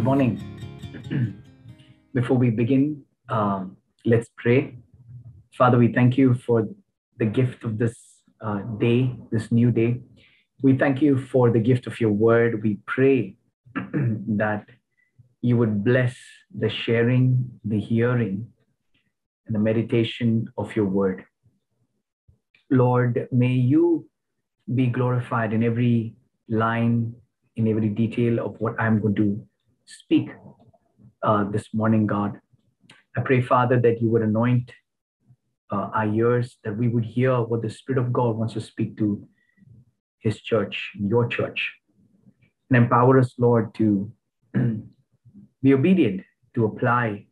Good morning. Before we begin, um, let's pray. Father, we thank you for the gift of this uh, day, this new day. We thank you for the gift of your word. We pray that you would bless the sharing, the hearing, and the meditation of your word. Lord, may you be glorified in every line, in every detail of what I'm going to speak uh, this morning, God. I pray, Father, that you would anoint uh, our ears, that we would hear what the Spirit of God wants to speak to His church, your church, and empower us, Lord, to be obedient, to apply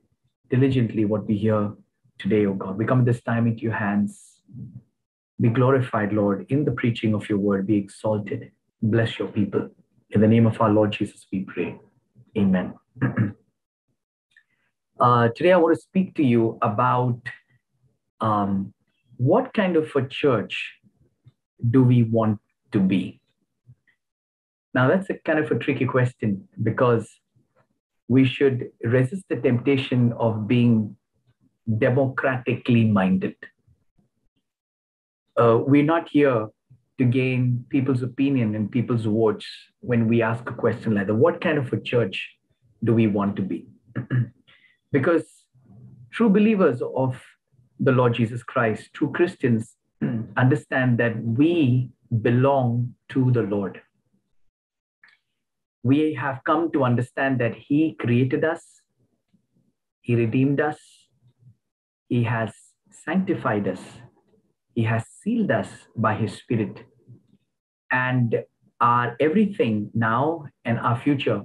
diligently what we hear today, O oh God. We come this time into your hands. Be glorified, Lord, in the preaching of your word. Be exalted. Bless your people. In the name of our Lord Jesus, we pray. Amen. uh, today, I want to speak to you about um, what kind of a church do we want to be? Now, that's a kind of a tricky question because we should resist the temptation of being democratically minded. Uh, we're not here to gain people's opinion and people's votes when we ask a question like that. What kind of a church do we want to be? because true believers of the Lord Jesus Christ, true Christians, understand that we belong to the Lord. We have come to understand that He created us, He redeemed us, He has sanctified us, He has sealed us by His Spirit. And our everything now and our future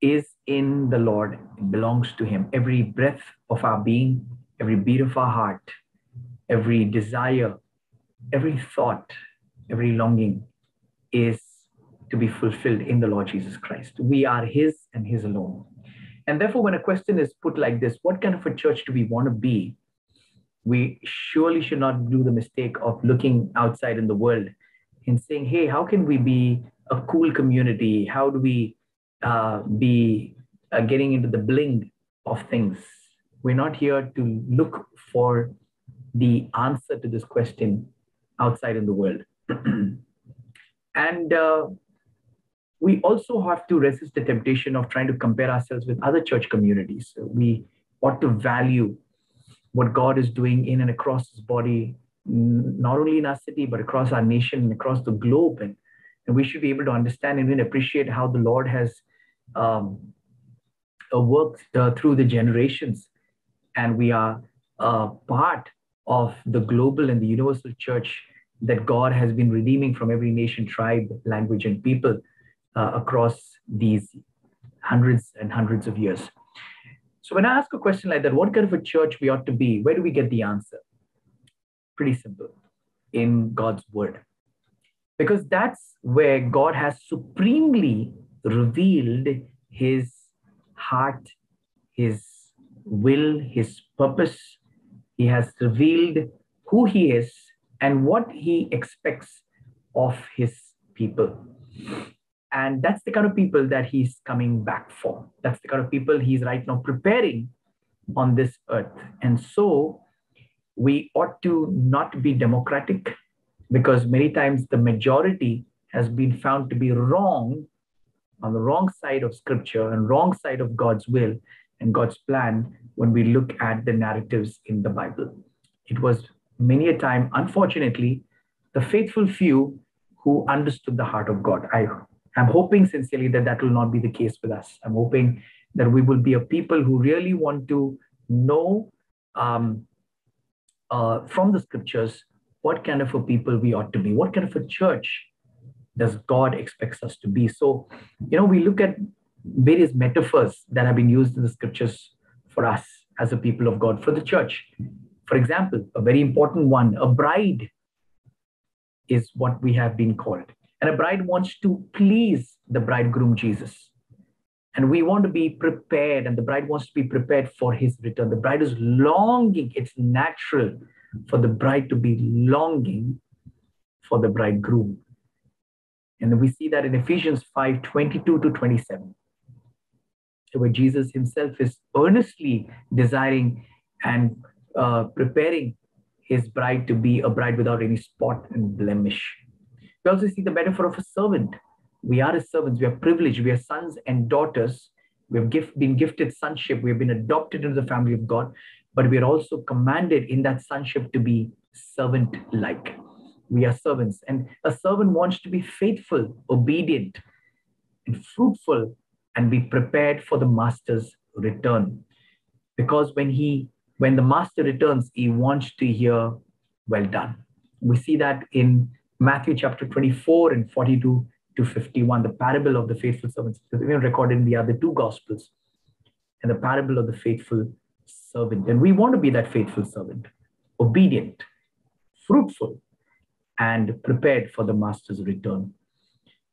is in the Lord, it belongs to Him. Every breath of our being, every beat of our heart, every desire, every thought, every longing is to be fulfilled in the Lord Jesus Christ. We are His and His alone. And therefore, when a question is put like this, what kind of a church do we want to be? We surely should not do the mistake of looking outside in the world and saying, hey, how can we be a cool community? How do we uh, be uh, getting into the bling of things? We're not here to look for the answer to this question outside in the world. and uh, we also have to resist the temptation of trying to compare ourselves with other church communities. We ought to value what God is doing in and across His body, not only in our city, but across our nation and across the globe. And, and we should be able to understand and even appreciate how the Lord has um, uh, worked uh, through the generations. And we are uh, part of the global and the universal church that God has been redeeming from every nation, tribe, language, and people uh, across these hundreds and hundreds of years. So when I ask a question like that, what kind of a church we ought to be, where do we get the answer? Pretty simple in God's word. Because that's where God has supremely revealed his heart, his will, his purpose. He has revealed who he is and what he expects of his people. And that's the kind of people that he's coming back for. That's the kind of people he's right now preparing on this earth. And so we ought to not be democratic because many times the majority has been found to be wrong on the wrong side of scripture and wrong side of God's will and God's plan when we look at the narratives in the Bible. It was many a time, unfortunately, the faithful few who understood the heart of God. I am hoping sincerely that that will not be the case with us. I'm hoping that we will be a people who really want to know um, uh, from the scriptures what kind of a people we ought to be, what kind of a church does God expects us to be. So, you know, we look at various metaphors that have been used in the scriptures for us as a people of God, for the church. For example, a very important one, a bride is what we have been called. And a bride wants to please the bridegroom Jesus. And we want to be prepared, and the bride wants to be prepared for his return. The bride is longing, it's natural for the bride to be longing for the bridegroom. And we see that in Ephesians 5 22 to 27. where Jesus himself is earnestly desiring and uh, preparing his bride to be a bride without any spot and blemish. We also see the metaphor of a servant. We are his servants, we are privileged, we are sons and daughters. We have gift, been gifted sonship, we have been adopted into the family of God, but we are also commanded in that sonship to be servant like. We are servants, and a servant wants to be faithful, obedient, and fruitful, and be prepared for the master's return. Because when he when the master returns, he wants to hear, well done. We see that in Matthew chapter 24 and 42 to 51, the parable of the faithful servants. It's even recorded in the other two gospels. And the parable of the faithful servant. And we want to be that faithful servant, obedient, fruitful, and prepared for the master's return.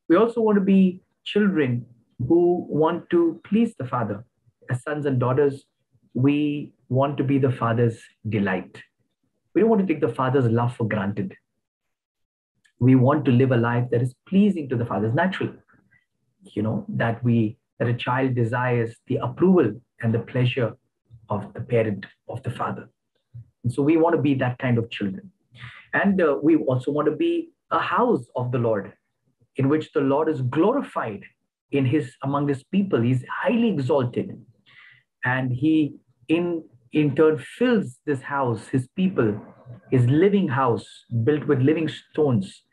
We also want to be children who want to please the Father. As sons and daughters, we want to be the Father's delight. We don't want to take the Father's love for granted. We want to live a life that is pleasing to the Father. It's natural, you know, that we that a child desires the approval and the pleasure of the parent of the father. And so we want to be that kind of children. And uh, we also want to be a house of the Lord in which the Lord is glorified in his among his people. He's highly exalted. And he in in turn fills this house, his people, his living house built with living stones.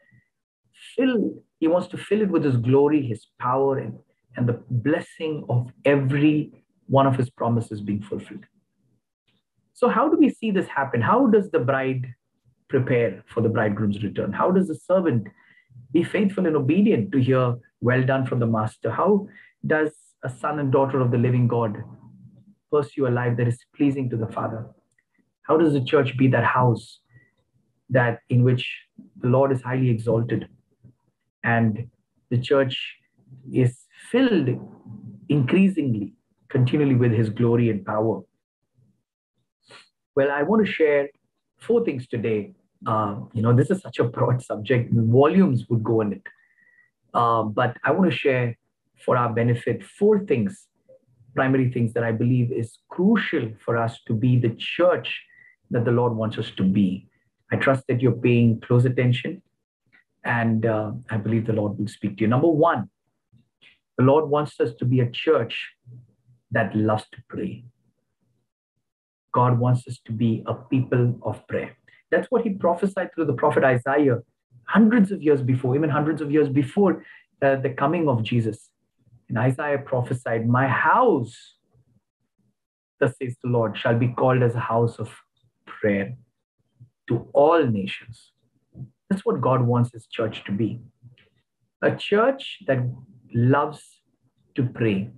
Fill, he wants to fill it with his glory, his power, and, and the blessing of every one of his promises being fulfilled. So, how do we see this happen? How does the bride prepare for the bridegroom's return? How does the servant be faithful and obedient to hear, Well done from the master? How does a son and daughter of the living God pursue a life that is pleasing to the Father? How does the church be that house that in which the Lord is highly exalted and the church is filled increasingly, continually with his glory and power? Well, I want to share four things today. Uh, you know, this is such a broad subject, volumes would go on it. Uh, but I want to share for our benefit four things primary things that I believe is crucial for us to be the church that the Lord wants us to be. I trust that you're paying close attention, and uh, I believe the Lord will speak to you. Number one, the Lord wants us to be a church that loves to pray. God wants us to be a people of prayer. That's what he prophesied through the prophet Isaiah hundreds of years before, even hundreds of years before uh, the coming of Jesus. And Isaiah prophesied, My house, thus says the Lord, shall be called as a house of prayer to all nations. That's what God wants his church to be. A church that loves to pray,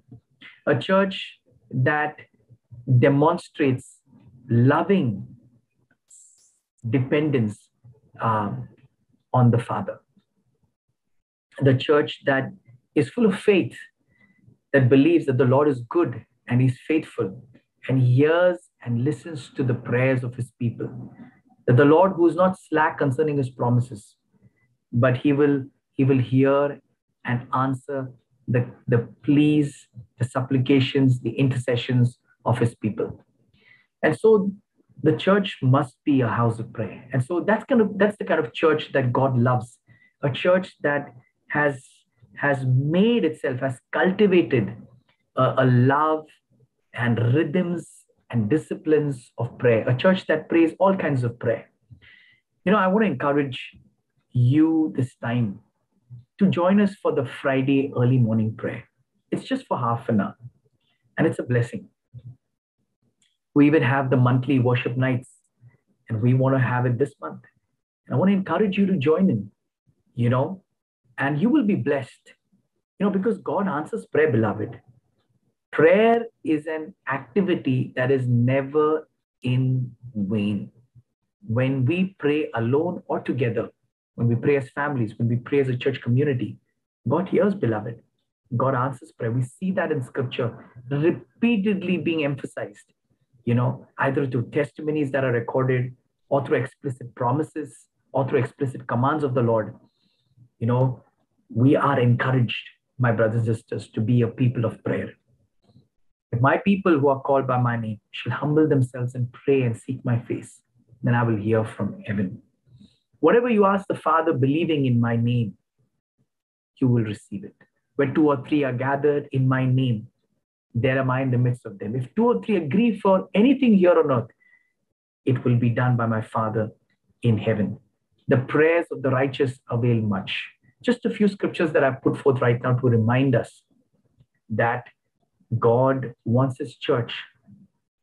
a church that demonstrates loving dependence um, on the Father. The church that is full of faith that believes that the Lord is good and He's faithful and hears and listens to the prayers of His people. That the Lord, who is not slack concerning His promises, but He will He will hear and answer the, the pleas, the supplications, the intercessions of His people. And so the church must be a house of prayer. And so that's kind of that's the kind of church that God loves, a church that has has made itself, has cultivated a, a love and rhythms and disciplines of prayer, a church that prays all kinds of prayer. You know, I want to encourage you this time to join us for the Friday early morning prayer. It's just for half an hour, and it's a blessing. We even have the monthly worship nights, and we want to have it this month. And I want to encourage you to join in. You know, and you will be blessed. You know, because God answers prayer, beloved. Prayer is an activity that is never in vain. When we pray alone or together, when we pray as families, when we pray as a church community, God hears, beloved. God answers prayer. We see that in scripture repeatedly being emphasized, you know, either through testimonies that are recorded or through explicit promises or through explicit commands of the Lord. You know, we are encouraged, my brothers and sisters, to be a people of prayer. If my people who are called by my name shall humble themselves and pray and seek my face, then I will hear from heaven. Whatever you ask the Father believing in my name, you will receive it. Where two or three are gathered in my name, there am I in the midst of them. If two or three agree for anything here on earth, it will be done by my Father in heaven. The prayers of the righteous avail much. Just a few scriptures that I've put forth right now to remind us that God wants his church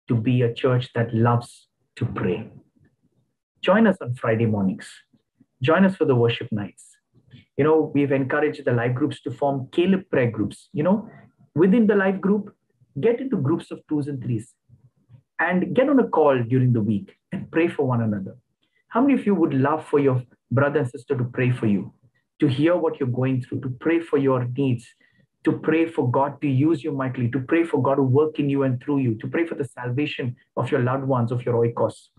to be a church that loves to pray. Join us on Friday mornings. Join us for the worship nights. You know, we've encouraged the life groups to form Caleb prayer groups. You know, within the life group, get into groups of twos and threes and get on a call during the week and pray for one another. How many of you would love for your brother and sister to pray for you, to hear what you're going through, to pray for your needs, to pray for God to use you mightily, to pray for God to work in you and through you, to pray for the salvation of your loved ones, of your oikos?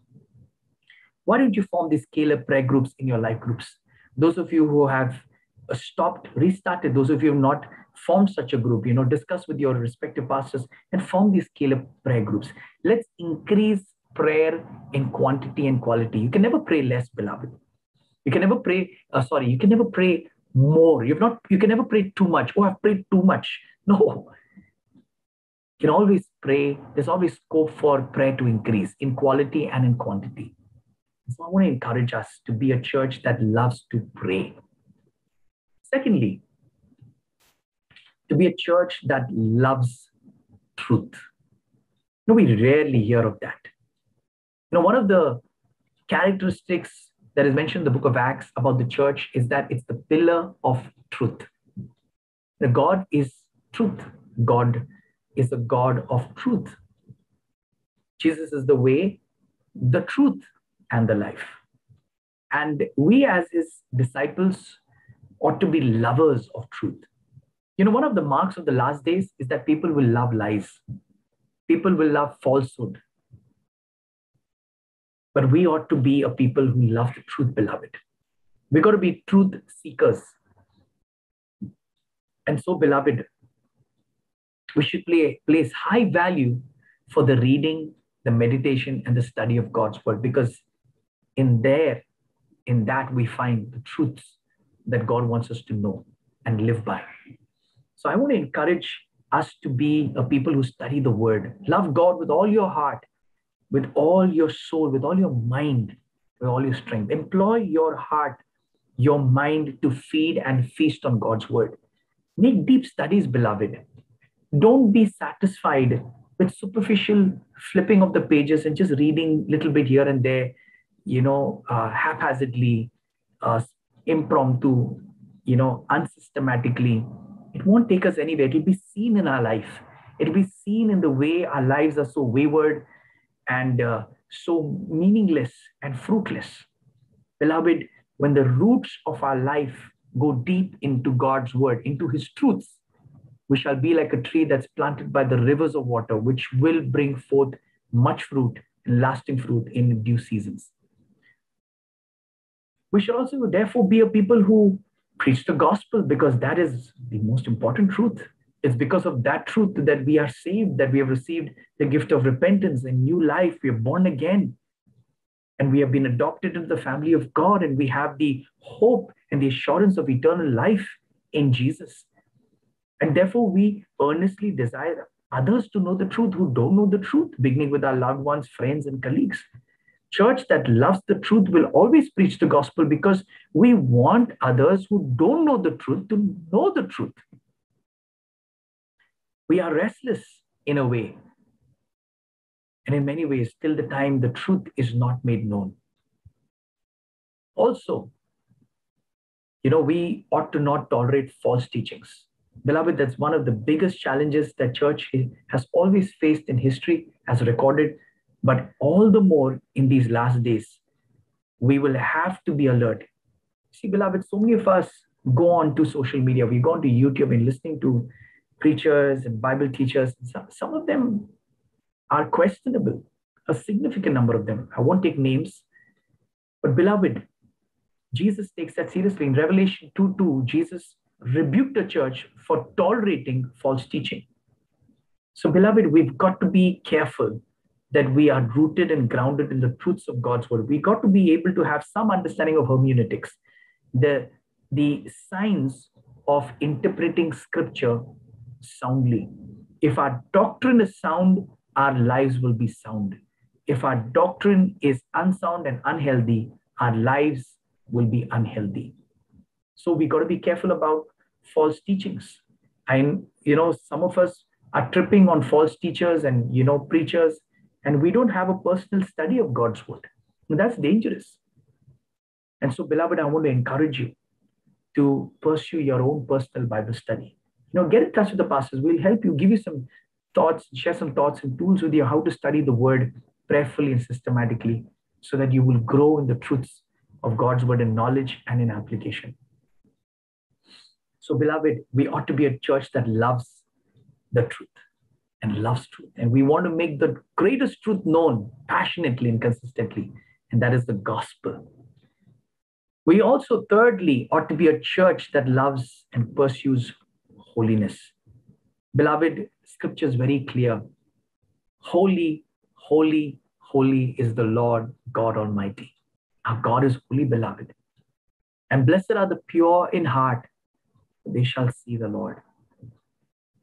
Why don't you form these Caleb prayer groups in your life groups? Those of you who have stopped, restarted, those of you who have not formed such a group, you know, discuss with your respective pastors and form these Caleb prayer groups. Let's increase prayer in quantity and quality. You can never pray less, beloved. You can never pray, uh, sorry, you can never pray more. You've not, you can never pray too much. Oh, I've prayed too much. No. You can always pray. There's always scope for prayer to increase in quality and in quantity. So I want to encourage us to be a church that loves to pray. Secondly, to be a church that loves truth. No, we rarely hear of that. You know, one of the characteristics that is mentioned in the book of Acts about the church is that it's the pillar of truth. The God is truth. God is the God of truth. Jesus is the way, the truth, and the life. And we, as his disciples, ought to be lovers of truth. You know, one of the marks of the last days is that people will love lies, people will love falsehood. But we ought to be a people who love the truth, beloved. We've got to be truth seekers. And so, beloved, we should play, place high value for the reading, the meditation, and the study of God's word because in there, in that, we find the truths that God wants us to know and live by. So I want to encourage us to be a people who study the word. Love God with all your heart, with all your soul, with all your mind, with all your strength. Employ your heart, your mind to feed and feast on God's word. Make deep studies, beloved. Don't be satisfied with superficial flipping of the pages and just reading little bit here and there, you know, uh, haphazardly, uh, impromptu, you know, unsystematically it won't take us anywhere. It'll be seen in our life. It'll be seen in the way our lives are so wayward and uh, so meaningless and fruitless. Beloved, when the roots of our life go deep into God's word, into his truths, we shall be like a tree that's planted by the rivers of water, which will bring forth much fruit and lasting fruit in due seasons. We should also, therefore, be a people who preach the gospel because that is the most important truth. It's because of that truth that we are saved, that we have received the gift of repentance and new life. We are born again and we have been adopted into the family of God and we have the hope and the assurance of eternal life in Jesus. And therefore, we earnestly desire others to know the truth who don't know the truth, beginning with our loved ones, friends, and colleagues church that loves the truth will always preach the gospel because we want others who don't know the truth to know the truth. We are restless in a way. And in many ways, till the time the truth is not made known. Also, you know, we ought to not tolerate false teachings. Beloved, that's one of the biggest challenges that church has always faced in history, as recorded but all the more in these last days, we will have to be alert. See, beloved, so many of us go on to social media. We go on to YouTube and listening to preachers and Bible teachers. Some, some of them are questionable, a significant number of them. I won't take names. But beloved, Jesus takes that seriously. In Revelation 2 2, Jesus rebuked the church for tolerating false teaching. So, beloved, we've got to be careful that we are rooted and grounded in the truths of God's word. We've got to be able to have some understanding of hermeneutics, the, the science of interpreting scripture soundly. If our doctrine is sound, our lives will be sound. If our doctrine is unsound and unhealthy, our lives will be unhealthy. So we got to be careful about false teachings. And you know, some of us are tripping on false teachers and you know preachers and we don't have a personal study of God's word. And that's dangerous. And so, beloved, I want to encourage you to pursue your own personal Bible study. You know, get in touch with the pastors. We'll help you, give you some thoughts, share some thoughts and tools with you how to study the word prayerfully and systematically so that you will grow in the truths of God's word in knowledge and in application. So, beloved, we ought to be a church that loves the truth and loves truth. And we want to make the greatest truth known passionately and consistently, and that is the gospel. We also, thirdly, ought to be a church that loves and pursues holiness. Beloved, scripture is very clear. Holy, holy, holy is the Lord God Almighty. Our God is holy, beloved. And blessed are the pure in heart, they shall see the Lord.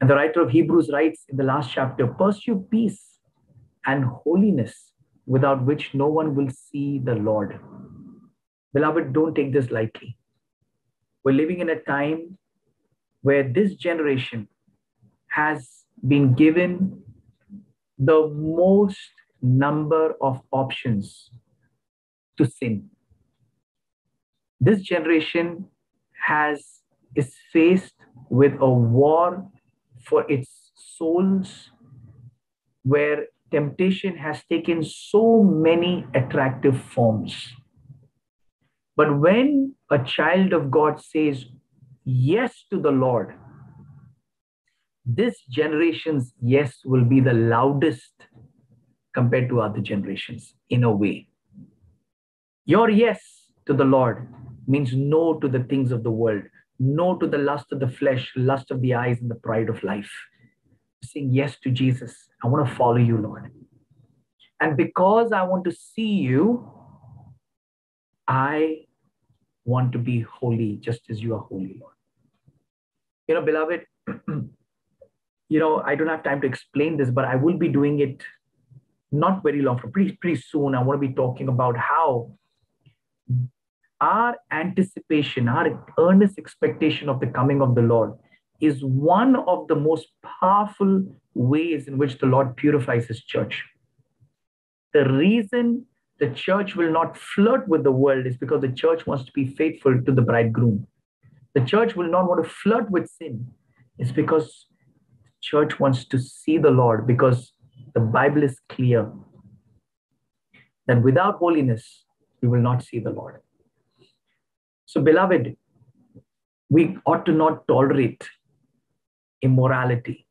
And the writer of Hebrews writes in the last chapter pursue peace and holiness, without which no one will see the Lord. Beloved, don't take this lightly. We're living in a time where this generation has been given the most number of options to sin. This generation has is faced with a war for its souls where temptation has taken so many attractive forms. But when a child of God says yes to the Lord, this generation's yes will be the loudest compared to other generations in a way. Your yes to the Lord means no to the things of the world no to the lust of the flesh, lust of the eyes, and the pride of life. Saying yes to Jesus. I want to follow you, Lord. And because I want to see you, I want to be holy just as you are holy, Lord. You know, beloved, you know, I don't have time to explain this, but I will be doing it not very long, from pretty, pretty soon. I want to be talking about how our anticipation, our earnest expectation of the coming of the Lord is one of the most powerful ways in which the Lord purifies his church. The reason the church will not flirt with the world is because the church wants to be faithful to the bridegroom. The church will not want to flirt with sin. It's because the church wants to see the Lord because the Bible is clear that without holiness, we will not see the Lord. So, beloved, we ought to not tolerate immorality,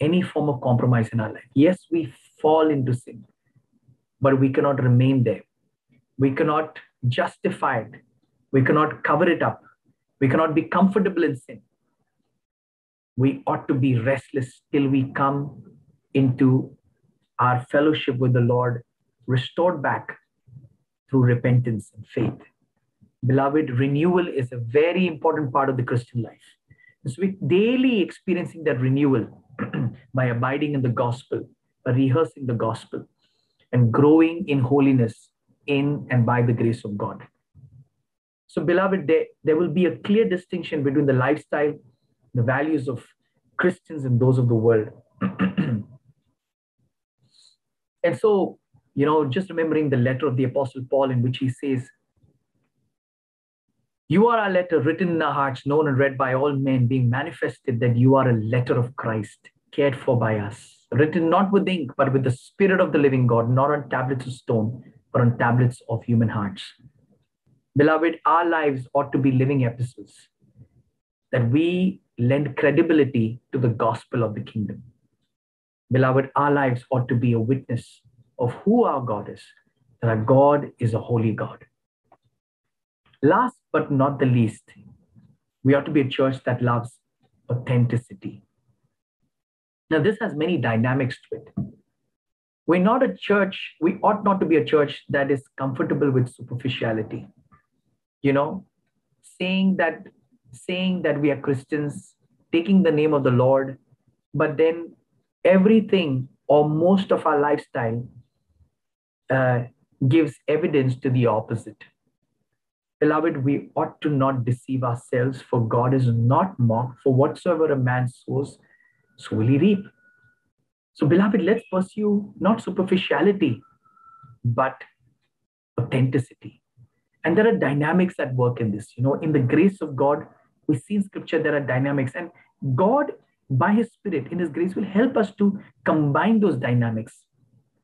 any form of compromise in our life. Yes, we fall into sin, but we cannot remain there. We cannot justify it. We cannot cover it up. We cannot be comfortable in sin. We ought to be restless till we come into our fellowship with the Lord, restored back through repentance and faith. Beloved, renewal is a very important part of the Christian life. So we're daily experiencing that renewal by abiding in the gospel, by rehearsing the gospel, and growing in holiness in and by the grace of God. So, beloved, there, there will be a clear distinction between the lifestyle, the values of Christians and those of the world. and so, you know, just remembering the letter of the Apostle Paul in which he says, you are a letter written in our hearts, known and read by all men, being manifested that you are a letter of Christ, cared for by us, written not with ink, but with the Spirit of the living God, not on tablets of stone, but on tablets of human hearts. Beloved, our lives ought to be living epistles that we lend credibility to the gospel of the kingdom. Beloved, our lives ought to be a witness of who our God is, that our God is a holy God. Last but not the least, we ought to be a church that loves authenticity. Now, this has many dynamics to it. We're not a church, we ought not to be a church that is comfortable with superficiality. You know, saying that saying that we are Christians, taking the name of the Lord, but then everything or most of our lifestyle uh, gives evidence to the opposite. Beloved, we ought to not deceive ourselves, for God is not mocked. For whatsoever a man sows, so will he reap. So, beloved, let's pursue not superficiality, but authenticity. And there are dynamics at work in this. You know, in the grace of God, we see in scripture there are dynamics. And God, by His Spirit, in His grace, will help us to combine those dynamics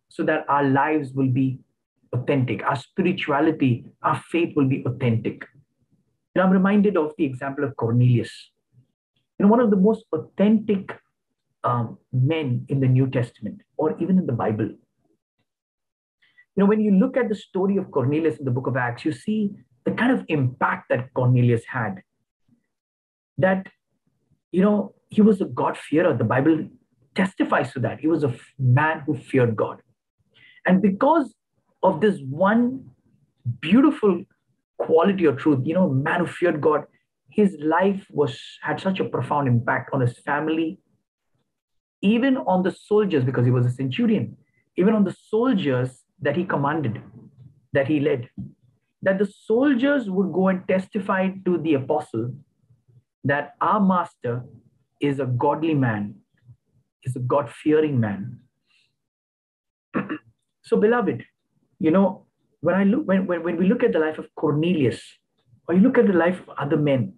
so that our lives will be authentic. Our spirituality, our faith will be authentic. And I'm reminded of the example of Cornelius. You know, one of the most authentic um, men in the New Testament or even in the Bible. You know, when you look at the story of Cornelius in the book of Acts, you see the kind of impact that Cornelius had. That, you know, he was a God-fearer. The Bible testifies to that. He was a man who feared God. And because of this one beautiful quality or truth, you know, man who feared God, his life was had such a profound impact on his family, even on the soldiers, because he was a centurion, even on the soldiers that he commanded, that he led, that the soldiers would go and testify to the apostle that our master is a godly man, is a God fearing man. so, beloved, you know, when I look when, when, when we look at the life of Cornelius, or you look at the life of other men,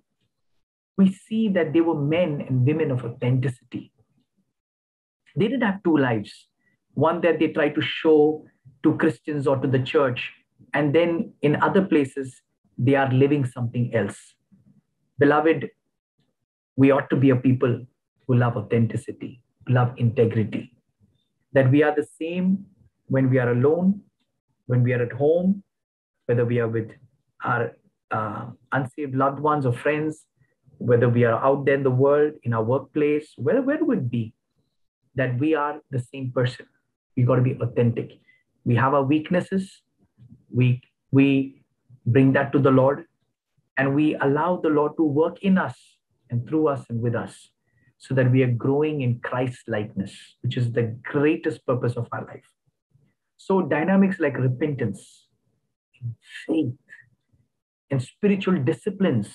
we see that they were men and women of authenticity. They didn't have two lives one that they tried to show to Christians or to the church, and then in other places, they are living something else. Beloved, we ought to be a people who love authenticity, love integrity, that we are the same when we are alone, when we are at home, whether we are with our uh, unsaved loved ones or friends, whether we are out there in the world, in our workplace, where, where would be? that we are the same person. We got to be authentic. We have our weaknesses. We we bring that to the Lord, and we allow the Lord to work in us and through us and with us, so that we are growing in Christ likeness, which is the greatest purpose of our life. So dynamics like repentance, faith, and spiritual disciplines,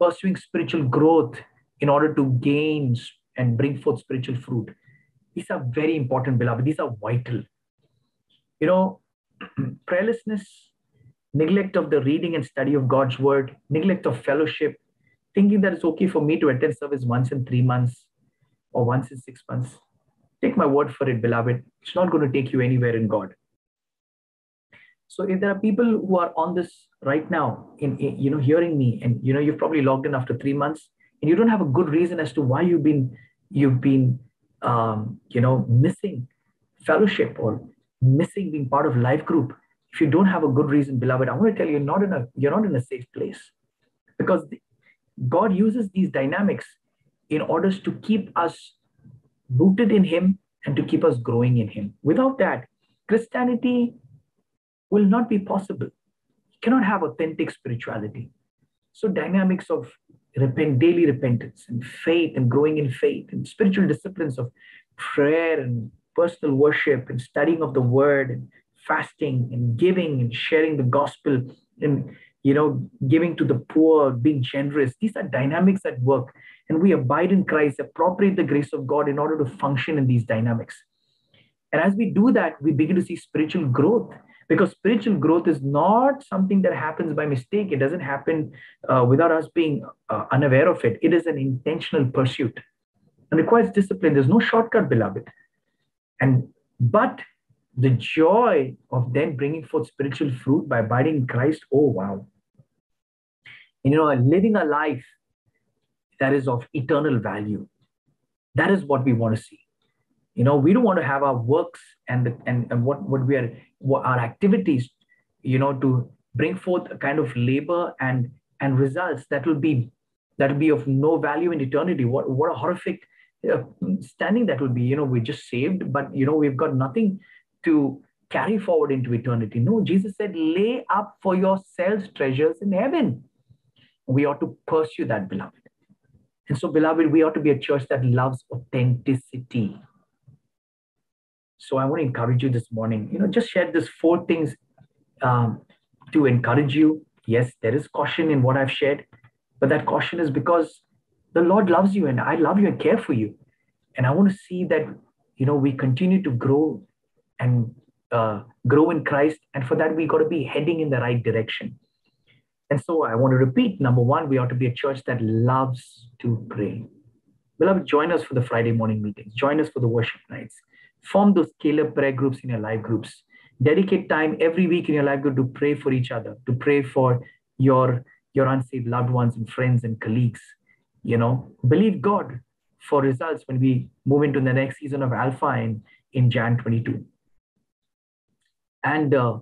pursuing spiritual growth in order to gain and bring forth spiritual fruit. These are very important, beloved. These are vital. You know, prayerlessness, neglect of the reading and study of God's word, neglect of fellowship, thinking that it's okay for me to attend service once in three months or once in six months. Take my word for it, beloved. It's not going to take you anywhere in God. So if there are people who are on this right now, in, in you know, hearing me, and you know, you've probably logged in after three months, and you don't have a good reason as to why you've been you've been um, you know missing fellowship or missing being part of life group if you don't have a good reason beloved i want to tell you you're not in a you're not in a safe place. Because god uses these dynamics in order to keep us rooted in him and to keep us growing in him. Without that christianity will not be possible. You cannot have authentic spirituality. So dynamics of repent, daily repentance and faith and growing in faith and spiritual disciplines of prayer and personal worship and studying of the word and fasting and giving and sharing the gospel and you know giving to the poor being generous. These are dynamics at work. And we abide in christ appropriate the grace of god in order to function in these dynamics. And as we do that we begin to see spiritual growth. Because spiritual growth is not something that happens by mistake. It doesn't happen uh, without us being uh, unaware of it. It is an intentional pursuit. And requires discipline. There's no shortcut beloved and but the joy of then bringing forth spiritual fruit by abiding in christ oh wow. And, you know living a life that is of eternal value. That is what we want to see. You know we don't want to have our works and the, and, and what what we are what our activities you know to bring forth a kind of labor and and results that will be that will be of no value in eternity. What what a horrific standing that would be, you know, we're just saved, but, you know, we've got nothing to carry forward into eternity. No, Jesus said, lay up for yourselves treasures in heaven. We ought to pursue that, beloved. And so, beloved, we ought to be a church that loves authenticity. So I want to encourage you this morning, you know, just share these four things um, to encourage you. Yes, there is caution in what I've shared, but that caution is because the Lord loves you and I love you and care for you. And I want to see that, you know, we continue to grow and uh, grow in Christ. And for that, we got to be heading in the right direction. And so I want to repeat number one, we ought to be a church that loves to pray. Beloved, join us for the Friday morning meetings, join us for the worship nights. Form those Caleb prayer groups in your life groups. Dedicate time every week in your life group to pray for each other, to pray for your, your unsaved loved ones and friends and colleagues. You know, believe God for results when we move into the next season of Alpha in, Jan 22. And uh,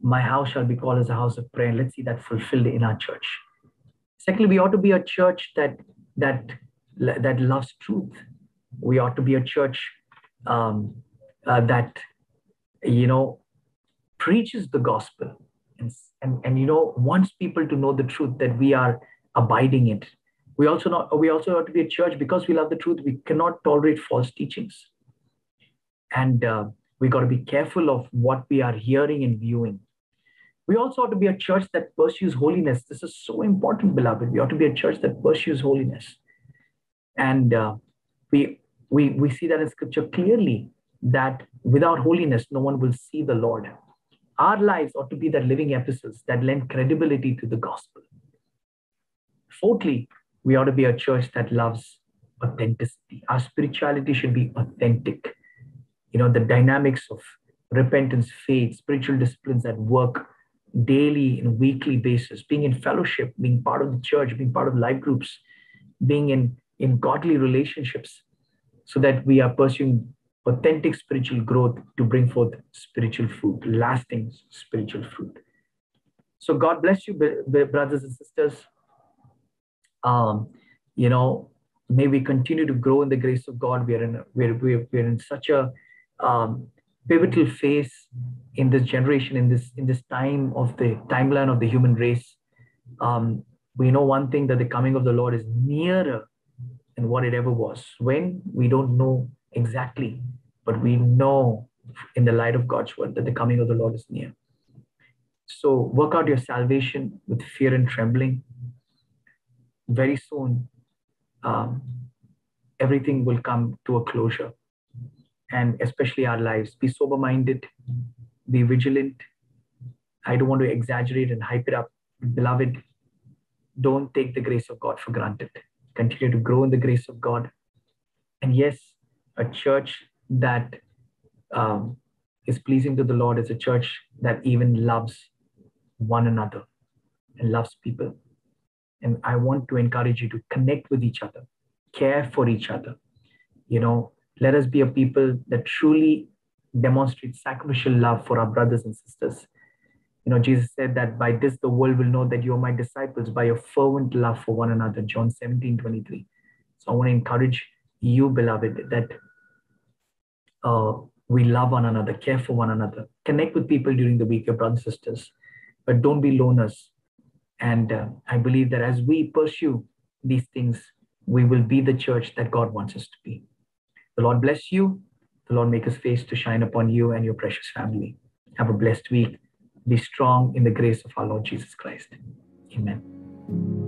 my house shall be called as a house of prayer. Let's see that fulfilled in our church. Secondly, we ought to be a church that that that loves truth. We ought to be a church um, uh, that you know preaches the gospel and, and and you know wants people to know the truth that we are abiding it. We also not we also ought to be a church because we love the truth. We cannot tolerate false teachings, and uh, we got to be careful of what we are hearing and viewing we also ought to be a church that pursues holiness. This is so important, beloved. We ought to be a church that pursues holiness. And uh, we, we, we see that in scripture clearly that without holiness, no one will see the Lord. Our lives ought to be that living epistles that lend credibility to the gospel. Fourthly, we ought to be a church that loves authenticity. Our spirituality should be authentic. You know, the dynamics of repentance, faith, spiritual disciplines at work daily and weekly basis, being in fellowship, being part of the church, being part of life groups, being in, in godly relationships, so that we are pursuing authentic spiritual growth to bring forth spiritual fruit, lasting spiritual fruit. So God bless you, brothers and sisters. Um, you know, may we continue to grow in the grace of God. We are in we're, we're, we're in such a um, pivotal phase in this generation, in this in this time of the timeline of the human race. Um, we know one thing that the coming of the Lord is nearer than what it ever was. When we don't know exactly, but we know in the light of God's word that the coming of the Lord is near. So work out your salvation with fear and trembling. Very soon, um, everything will come to a closure and especially our lives. Be sober minded, be vigilant. I don't want to exaggerate and hype it up. Beloved, don't take the grace of God for granted. Continue to grow in the grace of God. And yes, a church that um, is pleasing to the Lord is a church that even loves one another and loves people. And I want to encourage you to connect with each other, care for each other. You know, let us be a people that truly demonstrate sacrificial love for our brothers and sisters. You know, Jesus said that by this the world will know that you are my disciples by your fervent love for one another, John 17, 23. So I want to encourage you, beloved, that uh, we love one another, care for one another, connect with people during the week, your brothers and sisters, but don't be loners. And uh, I believe that as we pursue these things, we will be the church that God wants us to be. The Lord bless you. The Lord make his face to shine upon you and your precious family. Have a blessed week. Be strong in the grace of our Lord Jesus Christ. Amen.